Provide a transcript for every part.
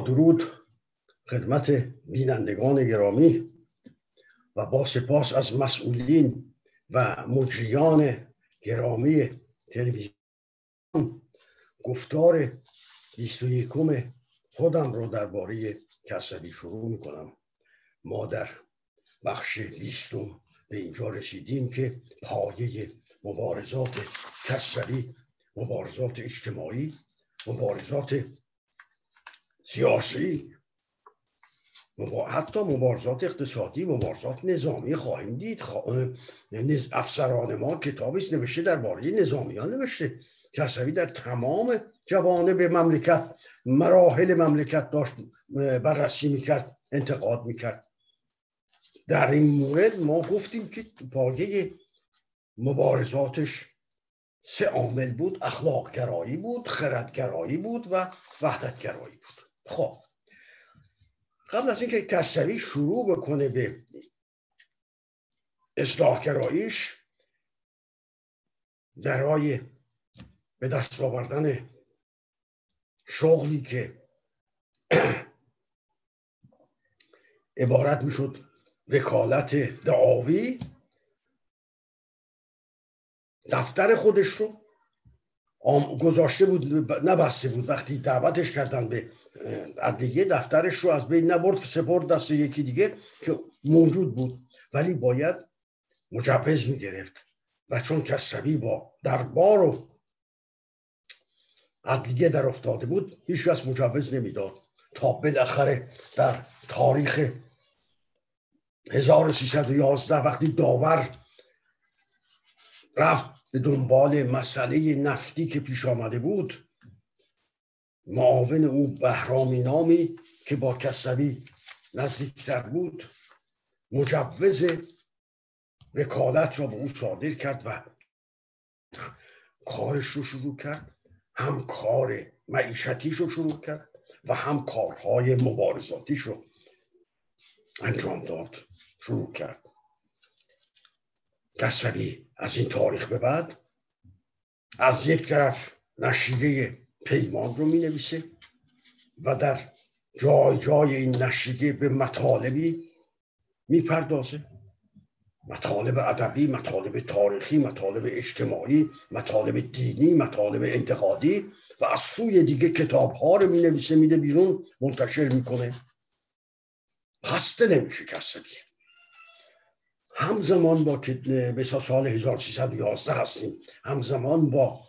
درود خدمت بینندگان گرامی و با سپاس از مسئولین و مجریان گرامی تلویزیون گفتار 21 خودم را درباره کسری شروع می کنم ما در بخش بیستم به اینجا رسیدیم که پایه مبارزات کسری مبارزات اجتماعی مبارزات سیاسی. حتی مبارزات اقتصادی مبارزات نظامی خواهیم دید. افسران ما کتابی نوشته درباره نظامیان نوشته. کسری در تمام جوانب مملکت مراحل مملکت داشت بررسی می‌کرد انتقاد می‌کرد. در این مورد ما گفتیم که پایه مبارزاتش سه عامل بود. اخلاق گرایی بود خردگرایی بود و وحدت گرایی بود. خب. قبل از اینکه کسری شروع بکنه به اصلاح گراییش برای به دست آوردن شغلی که عبارت می‌شد وکالت دعاوی دفتر خودش رو گذاشته بود نبسته بود وقتی دعوتش کردن به عدلیه دفترش رو از بین نبرد سپرد دست یکی دیگه که موجود بود. ولی باید مجوز می‌گرفت و چون کسوی با دربار و عدلیه در افتاده بود هیچ کس مجوز نمی‌داد. تا بالاخره در تاریخ 1311 وقتی داور رفت به دنبال مسئله نفتی که پیش آمده بود معاون او بهرامی نامی که با کسوی نزدیکتر بود مجوز وکالت را به او صادر کرد و کارش رو شروع کرد هم کار معیشتیش رو شروع کرد و هم کارهای مبارزاتیش رو انجام داد شروع کرد. کسوی از این تاریخ به بعد از یک طرف نشیده پیمان رو می نویسه و در جای جای این نشیده به مطالبی می پردازه مطالب ادبی مطالب تاریخی مطالب اجتماعی مطالب دینی مطالب انتقادی و از سوی دیگه کتاب ها رو می نویسه میده بیرون منتشر می‌کنه. خسته نمیشه کسی. همزمان با که به سال 1311 هستیم همزمان با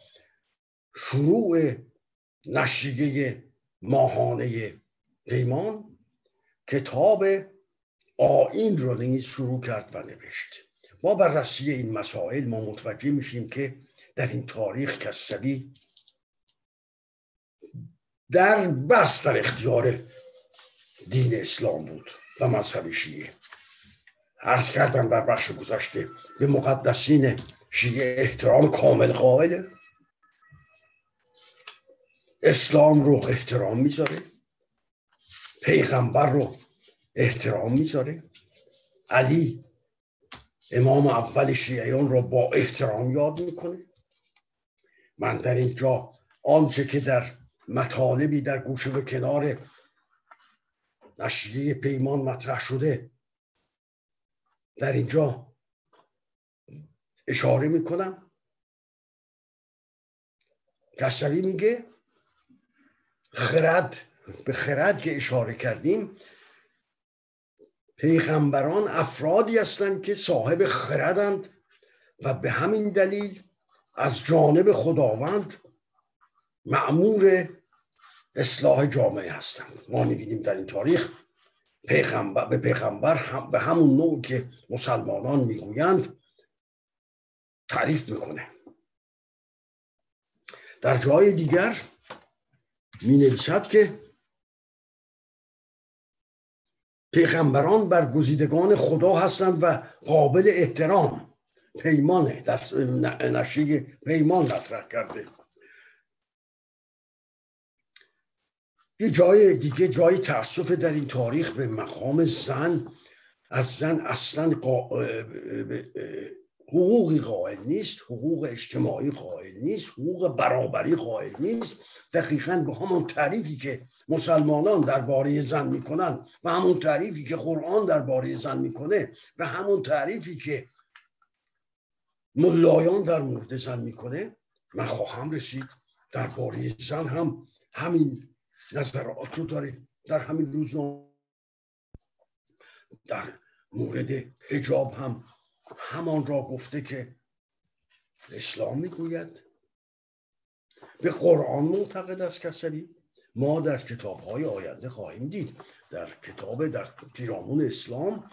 شروع نشریه ماهانه پیمان کتاب آین رو نیز شروع کرد و نوشت. ما بررسی این مسائل ما متوجه میشیم که در این تاریخ کسبی در بس در اختیار دین اسلام بود و مذهب شیعه. عرض کردم در بخش گذشته به مقدسین شیعه احترام کامل قائله اسلام رو احترام می‌ذاره. پیغمبر رو احترام می‌ذاره. علی امام اول شیعیان رو با احترام یاد می‌کنه. من در اینجا آنچه که در مطالبی در گوشه و کنار نشریه پیمان مطرح شده در اینجا اشاره می‌کنم. کسری میگه خرد به خرد که اشاره کردیم. پیغمبران افرادی هستند که صاحب خردند و به همین دلیل از جانب خداوند معمور اصلاح جامعه هستند. ما می‌بینیم در این تاریخ پیغمبر به پیغمبر هم به همون نوع که مسلمانان می‌گویند تعریف می‌کنه. در جای دیگر می نویسد که پیغمبران برگزیدگان خدا هستند و قابل احترام پیمانه در نشی پیمان مطرح کرده. یه جای دیگه جای تاسف در این تاریخ به مقام زن از زن اصلا حقوقی قائل نیست حقوق اجتماعی قائل نیست حقوق برابری قائل نیست. دقیقا به همون تعریفی که مسلمانان درباره زن می‌کنن و همون تعریفی که قرآن درباره زن می‌کنه و همون تعریفی که ملایان در مورد زن می‌کنه من خواهم رسید درباره زن هم همین نظرات رو داره در همین روزنامه. در مورد حجاب هم همان را گفته که اسلام می‌گوید. به قرآن معتقد است کسری. ما در کتاب های آینده خواهیم دید. در کتاب در پیرامون اسلام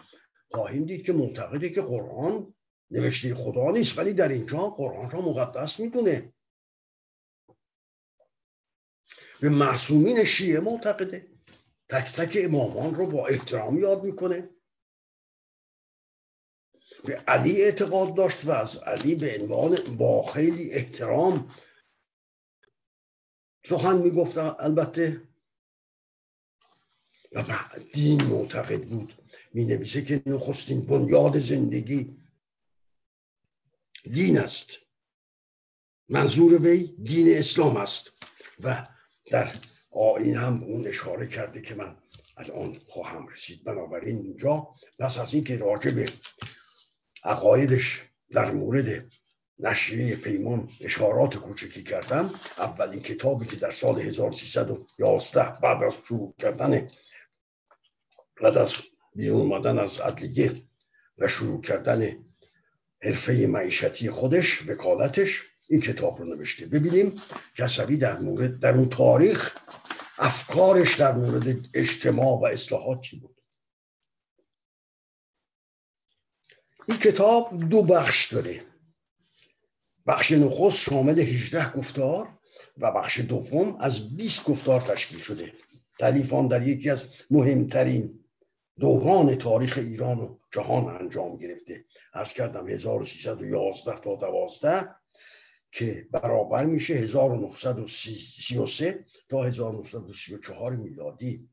خواهیم دید که معتقده که قرآن نوشته خدا نیست ولی در اینجا قرآن را مقدس می‌دونه. به معصومین شیعه معتقده. تک تک امامان رو با احترام یاد می‌کنه. به علی اعتقاد داشت و از علی به عنوان با خیلی احترام سخن می‌گفت البته. و دین معتقد بود. می نویسه که نخستین بنیاد زندگی دین است. منظور وی دین اسلام است. و در آین هم اون اشاره کرده که من الان خواهم رسید. بنابراین اینجا پس از اینکه راجع به عقایدش در مورد نشریه پیمان اشارات کوچکی کردم. اولین کتابی که در سال 1311 بعد از شروع کردن بعد از بیرون اومدن از عدلیه و شروع کردن حرفه معیشتی خودش وکالتش این کتاب رو نوشته. ببینیم کسوی در مورد در اون تاریخ افکارش در مورد اجتماع و اصلاحات چی بود. این کتاب دو بخش داره. بخش نخست شامل 18 گفتار و بخش دوم از 20 گفتار تشکیل شده. تلیفان در یکی از مهمترین دوران تاریخ ایران و جهان انجام گرفته. از کردم 1311 تا 12 که برابر میشه 1933 تا 1934 میلادی.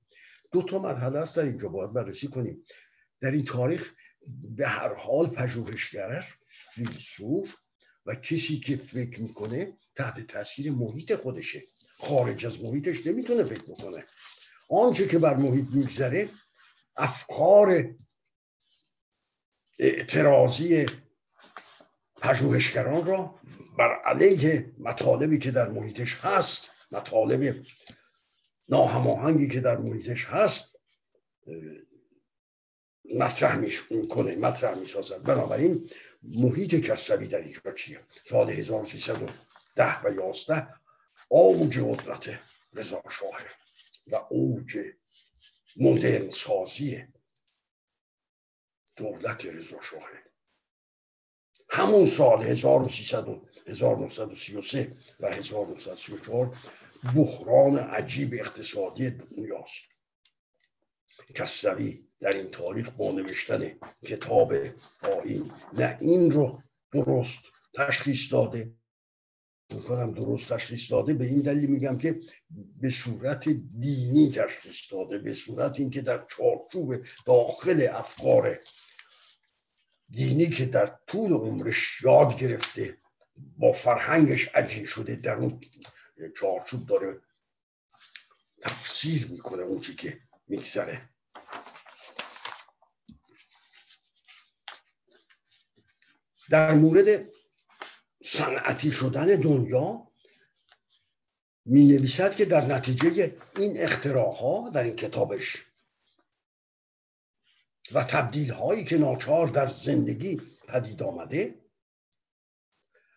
دو تا مرحله است در اینجا. باید بررسی کنیم. در این تاریخ به هر حال پژوهشگر فیلسوف و کسی که فکر می‌کنه تحت تاثیر محیط خودشه. خارج از محیطش نمی‌تونه فکر بکنه. آنچه که بر محیط میگذره افکار اعتراضی پژوهشگران را بر علیه مطالبی که در محیطش هست مطالب ناهماهنگی که در محیطش هست مطرح می‌کنه مطرح می‌سازد. بنابراین محیط کسوی در اینجا چیه؟ سال 1310 و 11 اوج قدرت رضا شاه و اوج مدرن سازی دولت رضا شاه. همون سال 1933 و 1934 بحران عجیب اقتصادی دنیاست. کسوی در این تاریخ با نوشتن کتاب آین نه این رو درست تشخیص داده. می‌کنم درست تشخیص داده. به این دلیل میگم که به صورت دینی تشخیص داده. به صورت اینکه در چارچوب داخل افکار دینی که در طول عمرش یاد گرفته با فرهنگش عجین شده در اون چارچوب داره تفسیر می‌کنه اون که میگذره. در مورد صنعتی شدن دنیا می نویسد که در نتیجه این اختراع در این کتابش و تبدیل هایی که ناچار در زندگی پدید آمده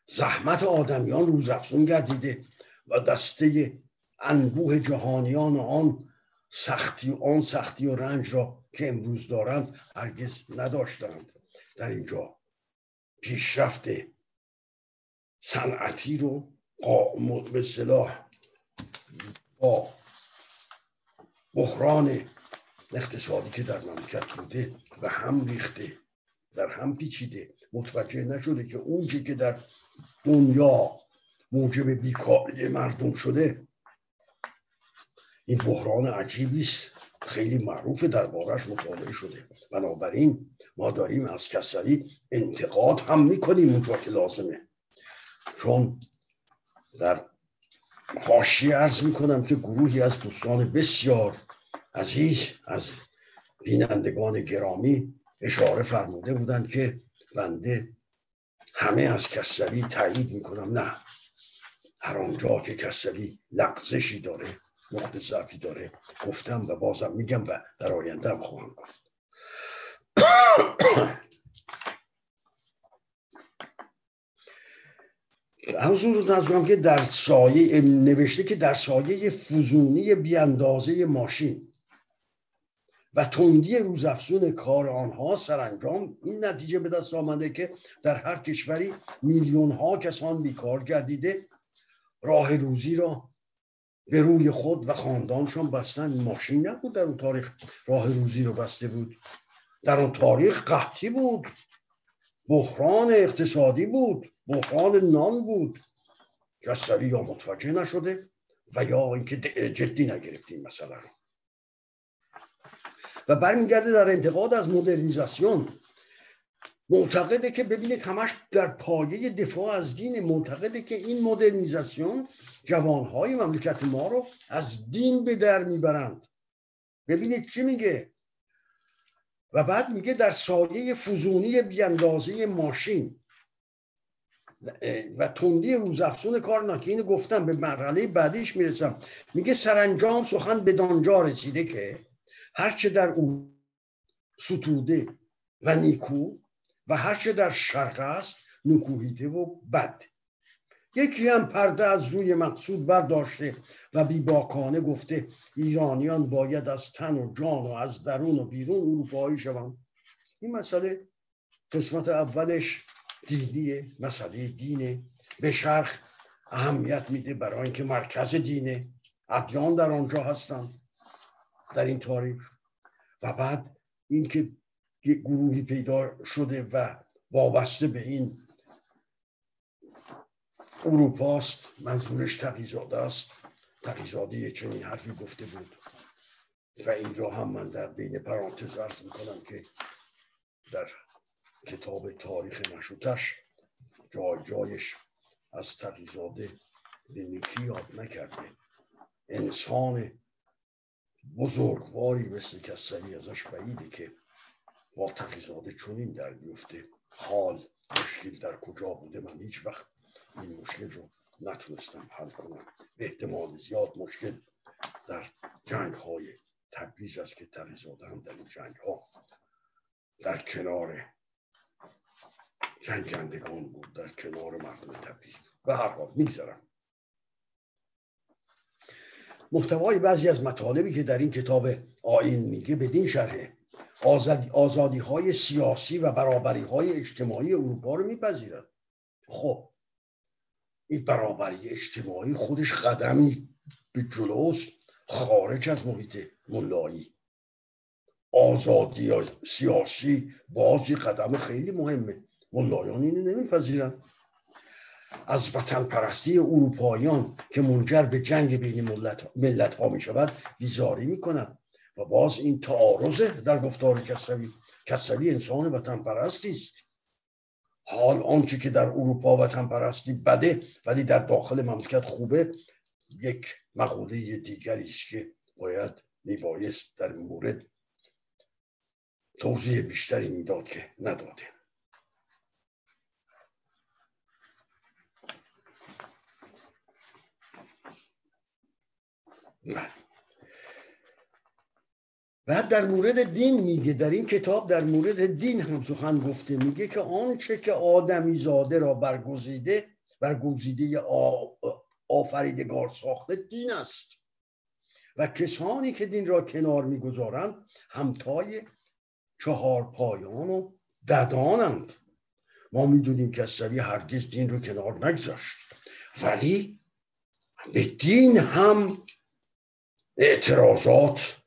زحمت آدمیان روزافزون گردیده و دسته انبوه جهانیان آن سختی آن سختی و رنج را که امروز دارند هرگز نداشتند. در اینجا پیشرفت صنعتی رو به صلاح با بحران اقتصادی که در مملکت بوده و هم ریخته در هم پیچیده. متوجه نشده که اون که در دنیا موجب بیکاری مردم شده این بحران عجیبی است. خیلی معروف بارش مطالعه شده. بنابراین ما داریم از کسری انتقاد هم می‌کنیم اونجا که لازمه. چون در حاشیه ارز می‌کنم که گروهی از دوستان بسیار عزیز از بینندگان گرامی اشاره فرموده بودند که بنده همه از کسری تایید می‌کنم. نه هر آنجا که کسری لغزشی داره نقطه ضعفی داره گفتم و بازم میگم و در آینده هم خواهم گفت. حضور نظرم که در سایه نوشته که در سایه فوزونی بیاندازه ماشین و تندی روزافزون کار آنها سرانجام این نتیجه به دست آمده که در هر کشوری میلیون ها کسان بیکار گردیده راه روزی را به روی خود و خاندانشان بستن ماشین نبود در اون تاریخ راه روزی رو بسته بود. در اون تاریخ قحطی بود. بحران اقتصادی بود. بحران نان بود. کسری یا متوجه نشده و یا اینکه جدی نگرفتیم مثلا. و برمیگرده در انتقاد از مدرنیزاسیون. معتقده که ببینید همش در پایه دفاع از دین معتقده که این مدرنیزاسیون جوانهای مملکت ما رو از دین به در می‌برند. ببینید چی میگه؟ و بعد میگه در سایه فوزونی بیاندازه ماشین. و تندی روزافزون کار نکین گفتم به مرحله بعدیش می‌رسم. میگه سرانجام سخن به دانجا رسیده که هرچه در او ستوده و نیکو و هرچه در شرق است نکوهیده و بد. یکی هم پرده از روی مقصود برداشته و بیباکانه گفته ایرانیان باید از تن و جان و از درون و بیرون اروپایی شوند. این مسئله قسمت اولش دینیه مسئله دینه. به شرق اهمیت میده برای اینکه مرکز دینه ادیان در آنجا هستن در این تاریخ. و بعد اینکه گروهی پیدا شده و وابسته به این اروپاست منظورش تقیزاده است. تقیزاده چنین حرفی گفته بود. و اینجا هم من در بین پرانتز ارز می‌کنم که در کتاب تاریخ مشوتش جای جایش از تقیزاده به نیکی یاد نکرده. انسان بزرگواری مثل کسری ازش بعیده که با تقیزاده چونین در بیفته حال مشکل در کجا بوده من هیچ وقت این مشکل رو نتونستم حل کنم. به احتمال زیاد مشکل در جنگ های تبریز است که تقیزاده هم در این جنگ ها در کنار جنگندگان بود در کنار مردم تبریز بود. به هر حال میگذرم. محتوای بعضی از مطالبی که در این کتاب آین میگه بدین شرحه آزادی, آزادی های سیاسی و برابری های اجتماعی اروپا رو میپذیرد. خب این برابری اجتماعی خودش قدمی به جلوست خارج از محیط ملایی. آزادی سیاسی بازی قدم خیلی مهمه. ملایان اینو نمیپذیرن. از وطن پرستی اروپاییان که منجر به جنگ بین ملت, ها می شود بیزاری می کنند و باز این تعارضه در گفتار کسوی کسوی انسان وطن پرستی است. حال آنچه که در اروپا وطن پرستی بده ولی در داخل مملکت خوبه یک مقوله دیگری است که باید میبایست در مورد توضیح بیشتری می‌داد که نداده بله. بعد در مورد دین میگه در این کتاب در مورد دین هم سخن گفته میگه که آنچه که آدمی زاده را برگزیده برگزیده آفریدگار ساخته دین است. و کسانی که دین را کنار می‌گذارند همتای چهار پایان و ددانند. ما می‌دونیم که سری هرگز دین رو کنار نگذاشت. ولی به دین هم اعتراضات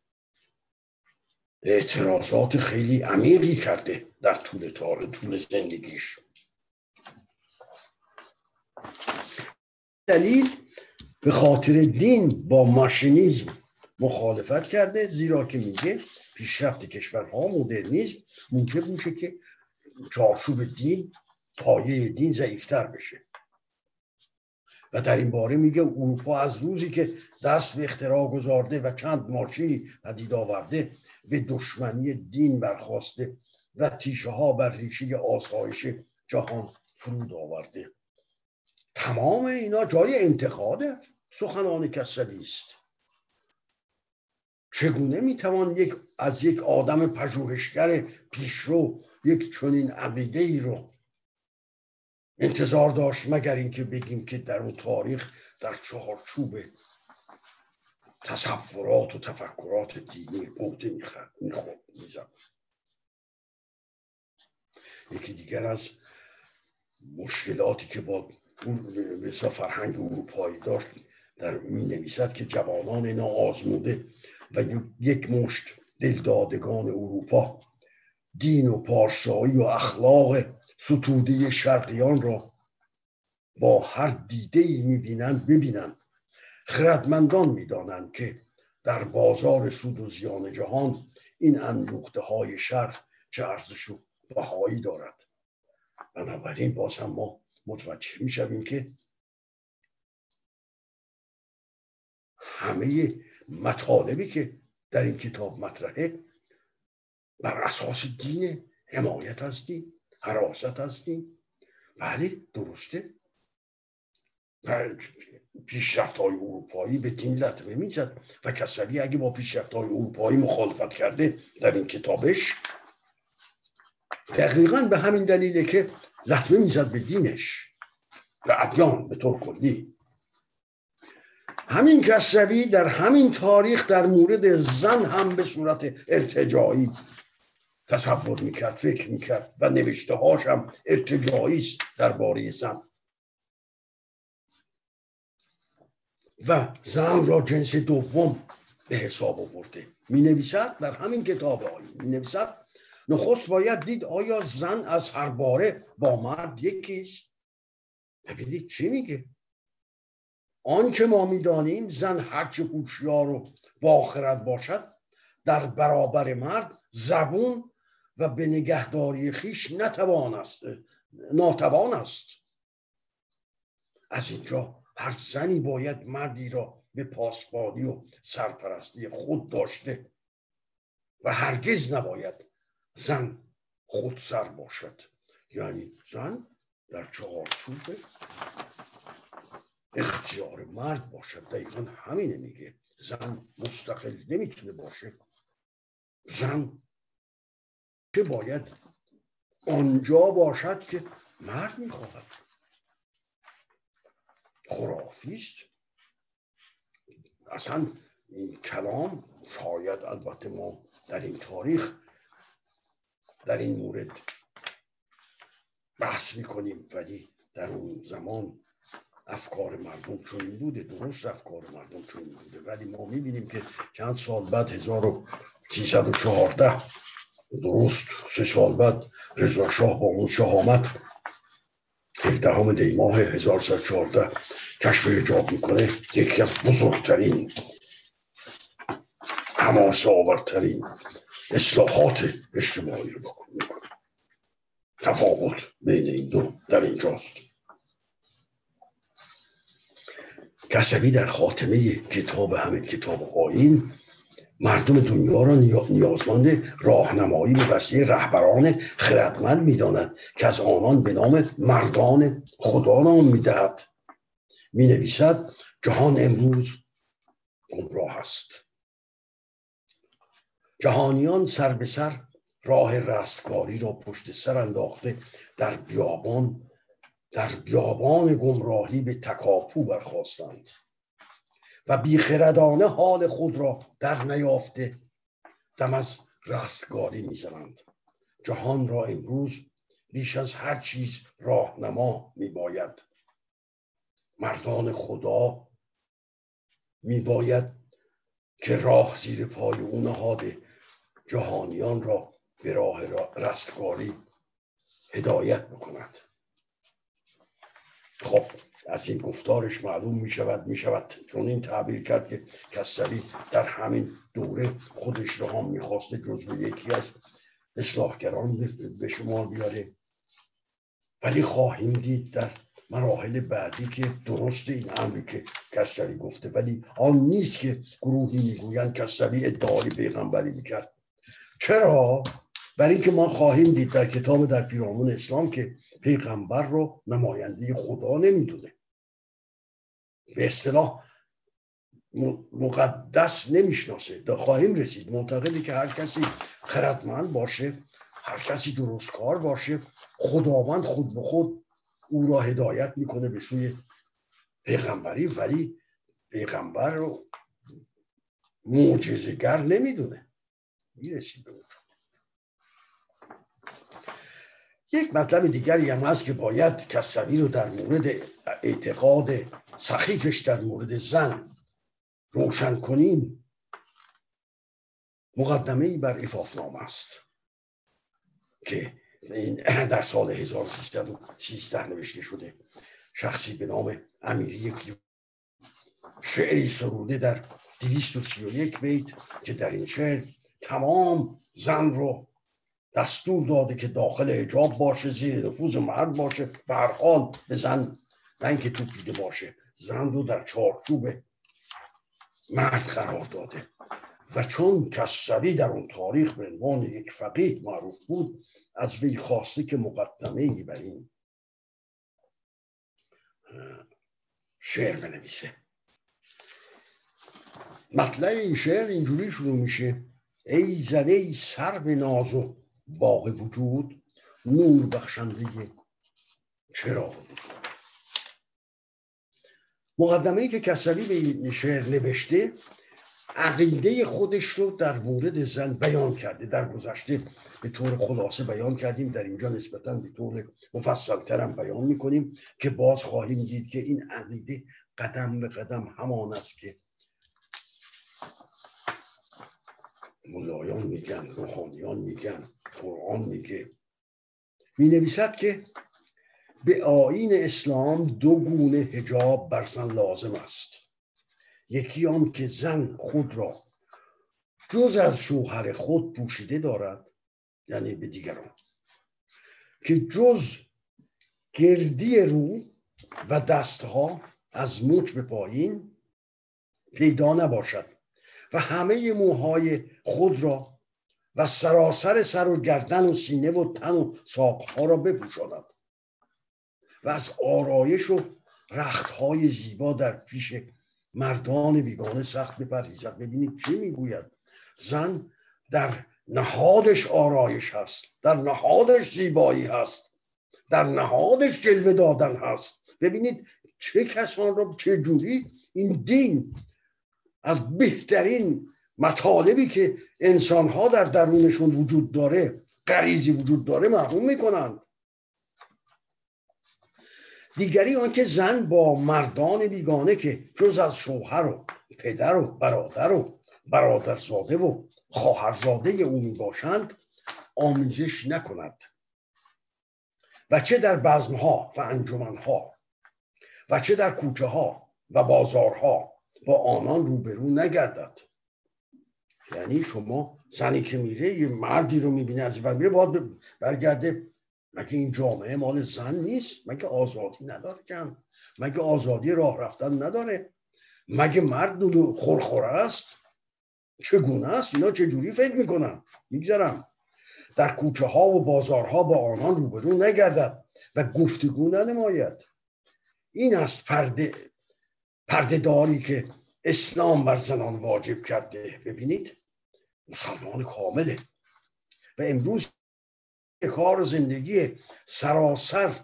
اعتراضات خیلی عمیقی کرده در طول تار طول زندگیش. دلیل به خاطر دین با ماشینیزم مخالفت کرده زیرا که میگه پیشرفت کشورها مدرنیزم موجب میشه که چارچوب دین پایه دین ضعیفتر بشه. و در این باره میگه اروپا از روزی که دست به اختراع گذارده و چند ماشینی پدید آورده به دشمنی دین برخواسته و تیشه ها بر ریشه آسایش جهان فرود آورده. تمام اینا جای انتقاد سخنان کسلی است. چگونه می‌توان یک از یک آدم پژوهشگر پیشرو یک چنین عقیده ای رو انتظار داشت مگر اینکه بگیم که در اون تاریخ در چهارچوب تصورات و تفکرات دینی قوطه می‌خورد می‌زد. یکی دیگر از مشکلاتی که با مثلا فرهنگ اروپایی داشت در می نویسد که جوانان اینا آزموده و یک مشت دلدادگان اروپا دین و پارسایی و اخلاق ستوده شرقیان را با هر دیده ای می‌بینند ببینند. خردمندان می‌دانند که در بازار سود و زیان جهان این اندوخته های شرق چه ارزش و بهایی دارد. بنابراین باز هم ما متوجه می‌شویم که همه مطالبی که در این کتاب مطرحه بر اساس دین حمایت از دین حراست از دین بله درسته. پیشرفت های اروپایی به دین لطمه می‌زد و کسوی اگه با پیشرفت های اروپایی مخالفت کرده در این کتابش دقیقا به همین دلیله که لطمه می‌زد به دینش و ادیان به طور کلی. همین کسروی در همین تاریخ در مورد زن هم به صورت ارتجایی تصور می‌کرد فکر می‌کرد و نوشته هاش هم ارتجایی است درباره زن. و زن را جنس دوم به حساب آورده. می نویسد در همین کتاب آیی می نویسد نخست باید دید آیا زن از هر باره با مرد یکیست ببینید چی میگه. آنچه ما می‌دانیم زن هرچه هوشیار و باخرد باشد در برابر مرد زبون و به نگهداری خیش نتوان است ناتوان است. از اینجا هر زنی باید مردی را به پاسبانی و سرپرستی خود داشته و هرگز نباید زن خود سر باشد. یعنی زن در چهارچوب اختیار مرد باشد. دقیقا همینه میگه. زن مستقل نمی‌تونه باشه. زن که باید آنجا باشد که مرد می‌خواهد خرافیست. اصلا این کلام شاید البته ما در این تاریخ در این مورد بحث می‌کنیم ولی در اون زمان افکار مردم چنین بوده درست افکار مردم چنین بوده. ولی ما می‌بینیم که چند سال بعد 1314 درست سه سال بعد رضا شاه با اون شهامت 17 دی ماه 1114 کشف ایجاب می‌کنه یکی از بزرگترین حماسه آورترین اصلاحات اجتماعی رو می‌کنه. تفاوت بین این دو در اینجاست. کسوی در خاتمه کتاب همین کتاب آین مردم دنیا را نیازمند راهنمایی به وسیله رهبران خردمند می‌داند که از آنان به نام مردان خدا نام می‌دهد. می نویسد جهان امروز گمراه است. جهانیان سر به سر راه رستگاری را پشت سر انداخته در بیابان در بیابان گمراهی به تکاپو برخواستند و بیخردانه حال خود را در نیافته دم از رستگاری می‌زنند. جهان را امروز بیش از هر چیز راهنما میباید. مردان خدا میباید که راه زیر پای او نهاده جهانیان را به راه رستگاری هدایت بکند. خب از این گفتارش معلوم می شود می شود چون این تعبیر کرد که کسری در همین دوره خودش را هم می‌خواسته جزو یکی از اصلاحگران به شما بیاره. ولی خواهیم دید در مراحل بعدی که درست این امری که کسری گفته ولی آن نیست که گروهی می‌گویند کسری ادعای پیغمبری می‌کرد. چرا؟ بر اینکه ما خواهیم دید در کتاب در پیرامون اسلام که پیغمبر رو نماینده خدا نمی‌دونه. به اصطلاح مقدس نمی‌شناسه. خواهیم رسید. معتقدی که هر کسی خردمند باشه هر کسی درست کار باشه خداوند خود به خود او را هدایت می‌کنه به سوی پیغمبری ولی پیغمبر رو معجزهگر نمی‌دونه. می‌رسید به یک مطلب دیگری هم هست که باید کسوی رو در مورد اعتقاد سخیفش در مورد زن روشن کنیم. مقدمه ای بر افافنامه است که در سال 1313 نوشته شده. شخصی به نام امیری شعری سروده در 231 بیت که در این شعر تمام زن رو دستور داده که داخل حجاب باشه زیر نفوذ مرد باشه حال به زن نه اینکه توپیده باشه. زن رو در چارچوب مرد قرار داده. و چون کسری در اون تاریخ به عنوان یک فقیه معروف بود از وی خواسته که مقدمه ای بر این شعر بنویسه. مطلع این شعر اینجوری شروع میشه. ای زنه ای سر به ناز و باغ وجود نور بخشنده چرا وجود مقدمه ای که کسری به این شعر نوشته عقیده خودش رو در مورد زن بیان کرده در گذشته به طور خلاصه بیان کردیم در اینجا نسبتا به طور مفصل ترم بیان می‌کنیم که باز خواهیم دید که این عقیده قدم به قدم همان است که ملایان میگن روحانیان میگن قرآن میگه. می نویسد که به آین اسلام دو گونه هجاب بر زن لازم است. یکی آن که زن خود را جز از شوهر خود پوشیده دارد یعنی به دیگران که جز گردی رو و دستها از مچ به پایین پیدا نباشد. و همه موهای خود را و سراسر سر و گردن و سینه و تن و ساقها را بپوشاند و از آرایش و رختهای زیبا در پیش مردان بیگانه سخت بپرهیزد ببینید چی می‌گوید؟ زن در نهادش آرایش هست در نهادش زیبایی هست در نهادش جلوه دادن هست. ببینید چه کسان را چه جوری این دین از بهترین مطالبی که انسان ها در درونشون وجود داره غریزی وجود داره محروم می‌کنند دیگری آنکه زن با مردان بیگانه که جز از شوهر و پدر و برادر و برادرزاده و خواهرزاده او می باشند آمیزش نکند. و چه در بزمها و انجمنها و چه در کوچه ها و بازارها با آنان روبرو نگردد. یعنی شما زنی که میره یه مردی رو می‌بینه از این میره باید برگرده. مگه این جامعه مال زن نیست؟ مگه آزادی نداره جمع؟ مگه آزادی راه رفتن نداره؟ مگه مرد خورخوره است؟ چگونه است؟ اینا چجوری فکر می‌کنن؟ میگذرم. در کوچه ها و بازارها با آنان روبرو نگردد و گفتگو ننماید. این است پرده پرده که اسلام بر زنان واجب کرده. ببینید مسلمان کامله. و امروز کار زندگی سراسر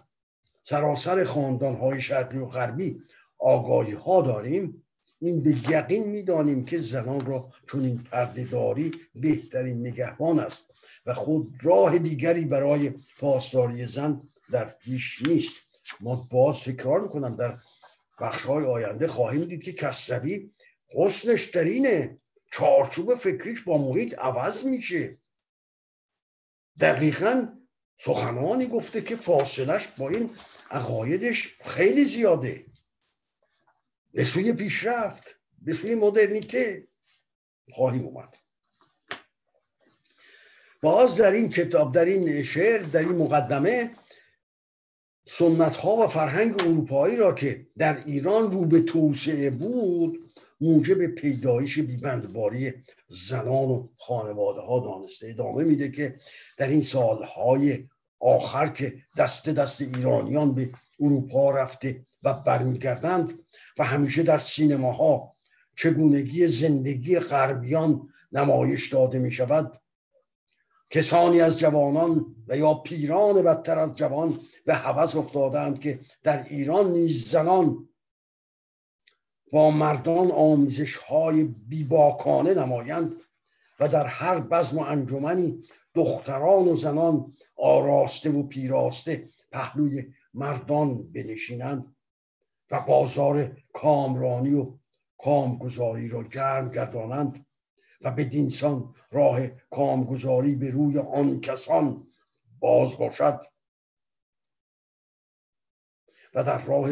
سراسر خاندان های شرقی و غربی آگاهی ها داریم. این به یقین می‌دانیم که زنان را چون این پردهداری بهترین نگهبان است و خود راه دیگری برای پاسداری زن در پیش نیست. ما باز تکرار می‌کنم در بخش های آینده خواهیم دید که کسری حسنش در اینه. چارچوب فکریش با محیط عوض میشه. دقیقا سخنانی گفته که فاصلش با این عقایدش خیلی زیاده. به سوی پیشرفت به سوی مدرنیته خواهیم اومد. باز در این کتاب در این شعر در این مقدمه سنت ها و فرهنگ اروپایی را که در ایران رو به توسعه بود موجب پیدایش بیبندباری زنان و خانواده ها دانسته ادامه میده که در این سالهای آخر که دست دست ایرانیان به اروپا رفته و برمیگردند و همیشه در سینماها چگونگی زندگی غربیان نمایش داده می شود کسانی از جوانان و یا پیران بدتر از جوان به هوس افتادند که در ایران نیز زنان با مردان آمیزش های بیباکانه نمایند و در هر بزم و انجمنی دختران و زنان آراسته و پیراسته پهلوی مردان بنشینند و بازار کامرانی و کامگذاری را گرم گردانند. و به دینسان راه کامگذاری به روی آن کسان باز باشد. و در راه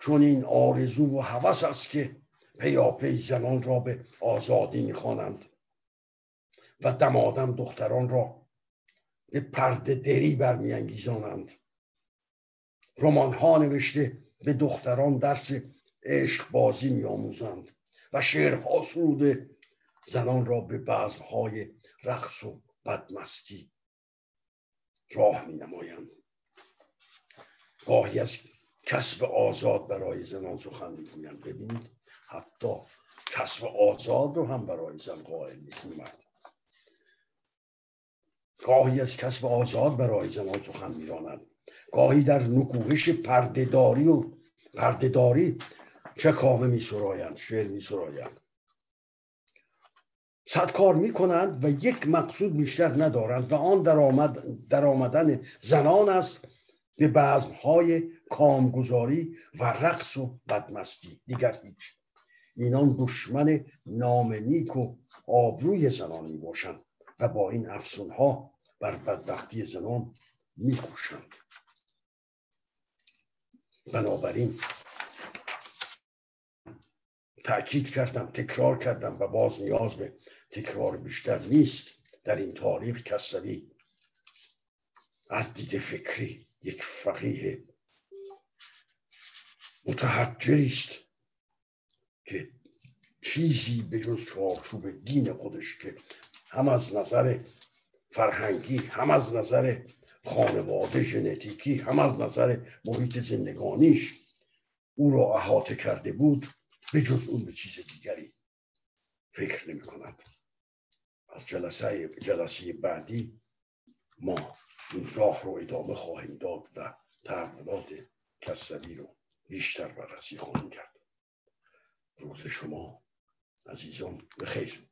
چون این آرزو و هوس است که پیاپی زنان را به آزادی می‌خوانند و دمادم دختران را به پرده دری برمیانگیزانند. رمان ها نوشته به دختران درس عشق بازی میآموزند. و شعرها سروده زنان را به های رقص و بدمستی راه می نمایند گاهی از کسب آزاد برای زنان سخن می‌گویند. ببینید حتی کسب آزاد رو هم برای زن قائل نیست. مرد گاهی از کسب آزاد برای زنان سخن میرانند گاهی در نکوهش پردهداری و پردهداری چه کامه می سرایند شعر می سرایند صد کار می کنند و یک مقصود بیشتر ندارند و آن در, آمدن زنان است به بزمهای کامگذاری و رقص و بدمستی. دیگر هیچ. اینان دشمن نامنیک و آبروی زنان می باشند و با این افسونها بر بدبختی زنان می کوشند. بنابراین تأکید کردم تکرار کردم و باز نیاز به تکرار بیشتر نیست. در این تاریخ کسری از دید فکری یک فقیه متحجری است که چیزی به جز چارچوب دین خودش که هم از نظر فرهنگی هم از نظر خانواده ژنتیکی هم از نظر محیط زندگانیش او را احاطه کرده بود. به جز اون به چیز دیگری فکر نمی کند از جلسه, جلسه بعدی ما این راه رو ادامه خواهیم داد و تحولات کسری رو بیشتر بررسی خواهیم کرد. روز شما عزیزان بخیر